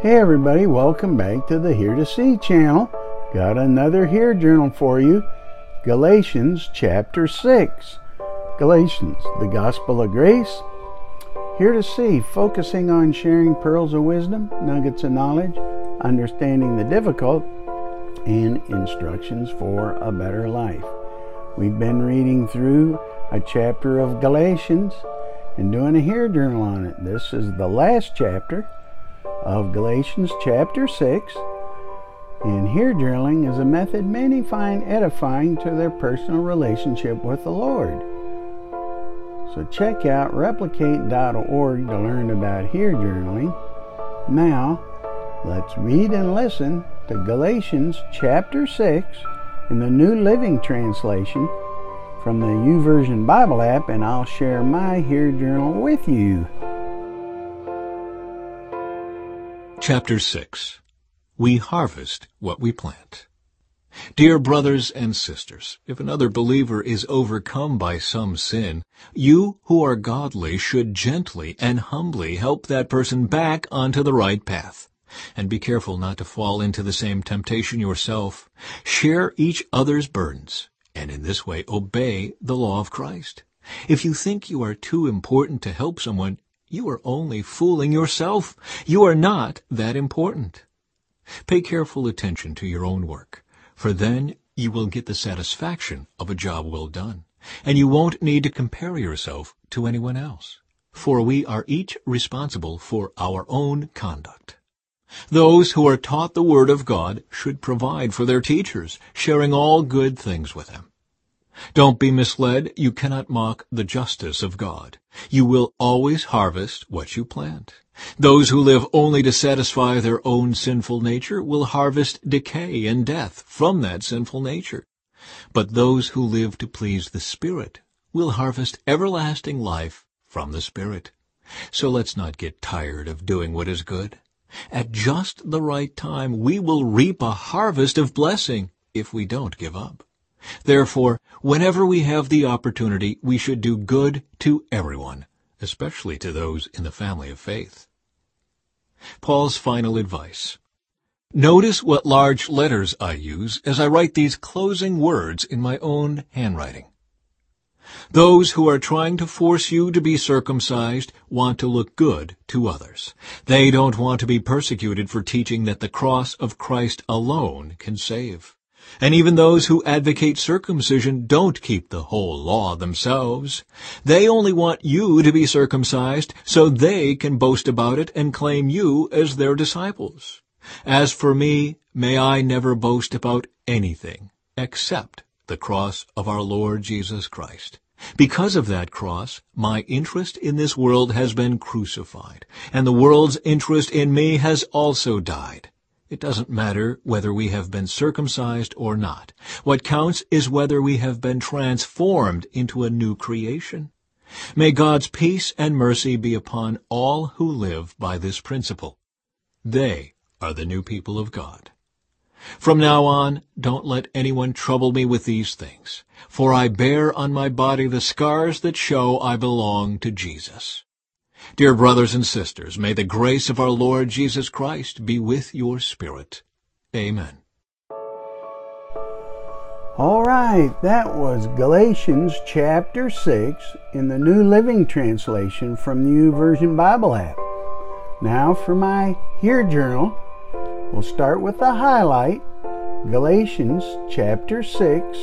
Hey everybody, welcome back to the Hear2See channel. Got another HEAR journal for you. Galatians chapter 6. Galatians, the Gospel of Grace. Hear2See, focusing on sharing pearls of wisdom, nuggets of knowledge, understanding the difficult, and instructions for a better life. We've been reading through a chapter of Galatians and doing a HEAR journal on it. This is the last chapter of Galatians chapter 6. And HEAR journaling is a method many find edifying to their personal relationship with the Lord. So check out replicate.org to learn about HEAR journaling. Now, let's read and listen to Galatians chapter 6 in the New Living Translation from the YouVersion Bible app, and I'll share my HEAR journal with you. Chapter 6 We harvest what we plant. Dear brothers and sisters, if another believer is overcome by some sin, you who are godly should gently and humbly help that person back onto the right path. And be careful not to fall into the same temptation yourself. Share each other's burdens, and in this way obey the law of Christ. If you think you are too important to help someone, you are only fooling yourself. You are not that important. Pay careful attention to your own work, for then you will get the satisfaction of a job well done, and you won't need to compare yourself to anyone else. For we are each responsible for our own conduct. Those who are taught the Word of God should provide for their teachers, sharing all good things with them. Don't be misled. You cannot mock the justice of God. You will always harvest what you plant. Those who live only to satisfy their own sinful nature will harvest decay and death from that sinful nature. But those who live to please the Spirit will harvest everlasting life from the Spirit. So let's not get tired of doing what is good. At just the right time, we will reap a harvest of blessing if we don't give up. Therefore, whenever we have the opportunity, we should do good to everyone, especially to those in the family of faith. Paul's final advice. Notice what large letters I use as I write these closing words in my own handwriting. Those who are trying to force you to be circumcised want to look good to others. They don't want to be persecuted for teaching that the cross of Christ alone can save. And even those who advocate circumcision don't keep the whole law themselves. They only want you to be circumcised so they can boast about it and claim you as their disciples. As for me, may I never boast about anything except the cross of our Lord Jesus Christ. Because of that cross, my interest in this world has been crucified, and the world's interest in me has also died. It doesn't matter whether we have been circumcised or not. What counts is whether we have been transformed into a new creation. May God's peace and mercy be upon all who live by this principle. They are the new people of God. From now on, don't let anyone trouble me with these things, for I bear on my body the scars that show I belong to Jesus. Dear brothers and sisters, may the grace of our Lord Jesus Christ be with your spirit. Amen. All right, that was Galatians chapter 6 in the New Living Translation from the YouVersion Bible app. Now for my HEAR Journal, we'll start with the highlight Galatians chapter 6,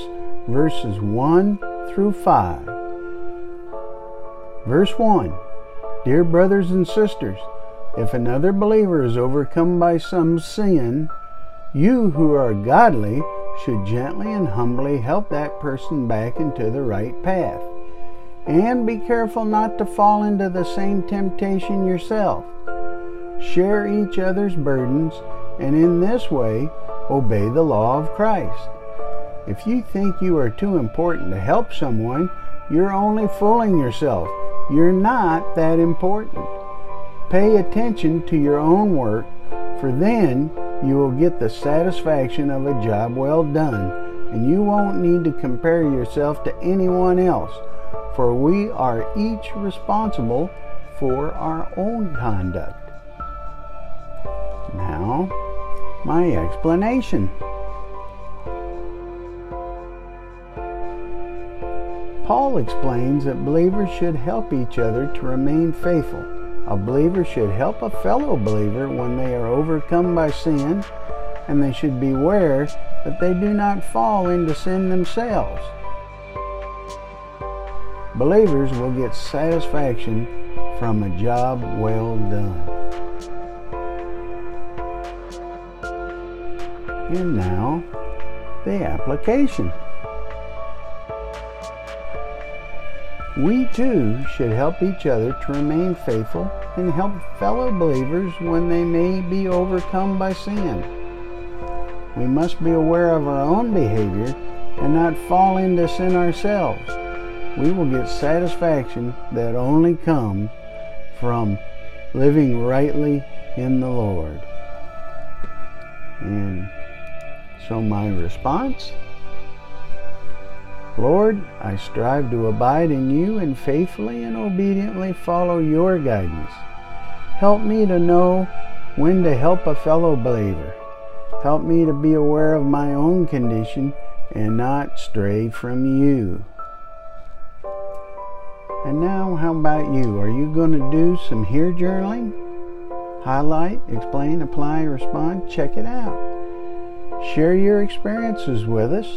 verses 1 through 5. Verse 1 Dear brothers and sisters, if another believer is overcome by some sin, you who are godly should gently and humbly help that person back into the right path. And be careful not to fall into the same temptation yourself. Share each other's burdens, and in this way, obey the law of Christ. If you think you are too important to help someone, you're only fooling yourself. You're not that important. Pay attention to your own work, for then you will get the satisfaction of a job well done, and you won't need to compare yourself to anyone else, for we are each responsible for our own conduct. now, my explanation. Paul explains that believers should help each other to remain faithful. A believer should help a fellow believer when they are overcome by sin, and they should beware that they do not fall into sin themselves. Believers will get satisfaction from a job well done. And now, the application. We too should help each other to remain faithful and help fellow believers when they may be overcome by sin. We must be aware of our own behavior and not fall into sin ourselves. We will get satisfaction that only comes from living rightly in the Lord. And so my response Lord, I strive to abide in you and faithfully and obediently follow your guidance. Help me to know when to help a fellow believer. Help me to be aware of my own condition and not stray from you. And now, how about you? Are you going to do some HEAR journaling? Highlight, explain, apply, respond? Check it out. Share your experiences with us.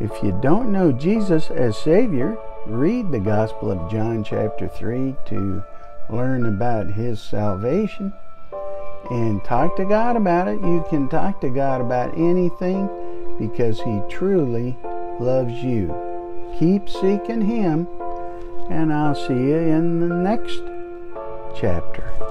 If you don't know Jesus as Savior, read the Gospel of John, chapter 3, to learn about His salvation and talk to God about it. You can talk to God about anything because He truly loves you. Keep seeking Him, and I'll see you in the next chapter.